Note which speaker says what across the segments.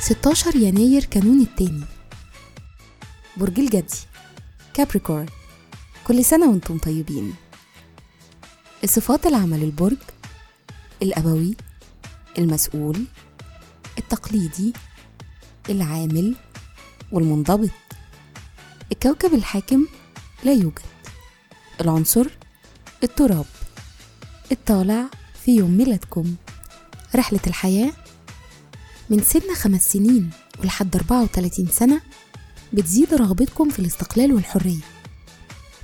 Speaker 1: ستاشر يناير كانون التاني. برج الجدي. Capricorn كل سنة وأنتم طيبين. الصفات العمل البرج الأبوي المسؤول التقليدي العامل والمنضبط. الكوكب الحاكم لا يوجد. العنصر التراب. الطالع في يوم ميلادكم. رحلة الحياة من سن خمس سنين ولحد 34 سنة بتزيد رغبتكم في الاستقلال والحرية.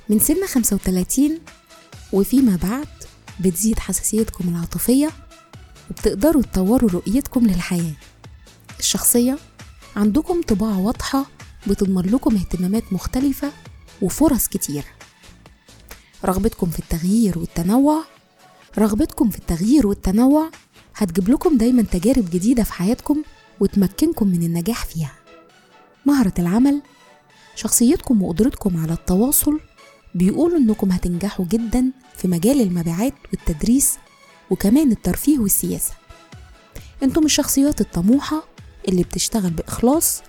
Speaker 1: من سن 35 وفيما بعد بتزيد حساسيتكم العاطفية وبتقدروا تطوروا رؤيتكم للحياة. الشخصية عندكم طباع واضحة بتضمن لكم اهتمامات مختلفة وفرص كتير. رغبتكم في التغيير والتنوع رغبتكم في التغيير والتنوع هتجيب لكم دايما تجارب جديدة في حياتكم وتمكنكم من النجاح فيها. مهرة العمل شخصيتكم وقدرتكم على التواصل بيقولوا إنكم هتنجحوا جدا في مجال المبيعات والتدريس وكمان الترفيه والسياسة. أنتم الشخصيات الطموحة اللي بتشتغل بإخلاص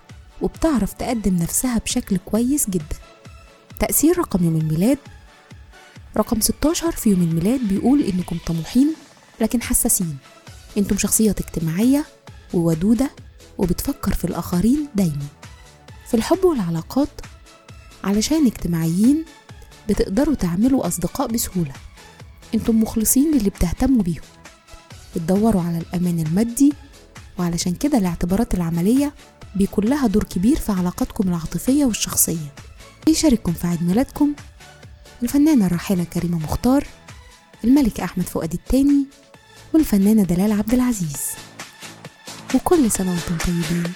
Speaker 1: وبتعرف تقدم نفسها بشكل كويس جدا. تأثير رقم يوم الميلاد رقم 16 في يوم الميلاد بيقول إنكم طموحين لكن حساسين. إنتم شخصيات اجتماعية وودودة وبتفكر في الآخرين دايما. في الحب والعلاقات علشان اجتماعيين بتقدروا تعملوا أصدقاء بسهولة. إنتم مخلصين للي بتهتموا بيهم. بتدوروا على الأمان المادي وعلشان كده الاعتبارات العملية بيكون لها دور كبير في علاقاتكم العاطفية والشخصية. يشارككم في عيد ميلادكم؟ الفنانة الراحلة كريمة مختار الملك أحمد فؤاد الثاني والفنانة دلال عبد العزيز. وكل سنة وأنتم طيبين.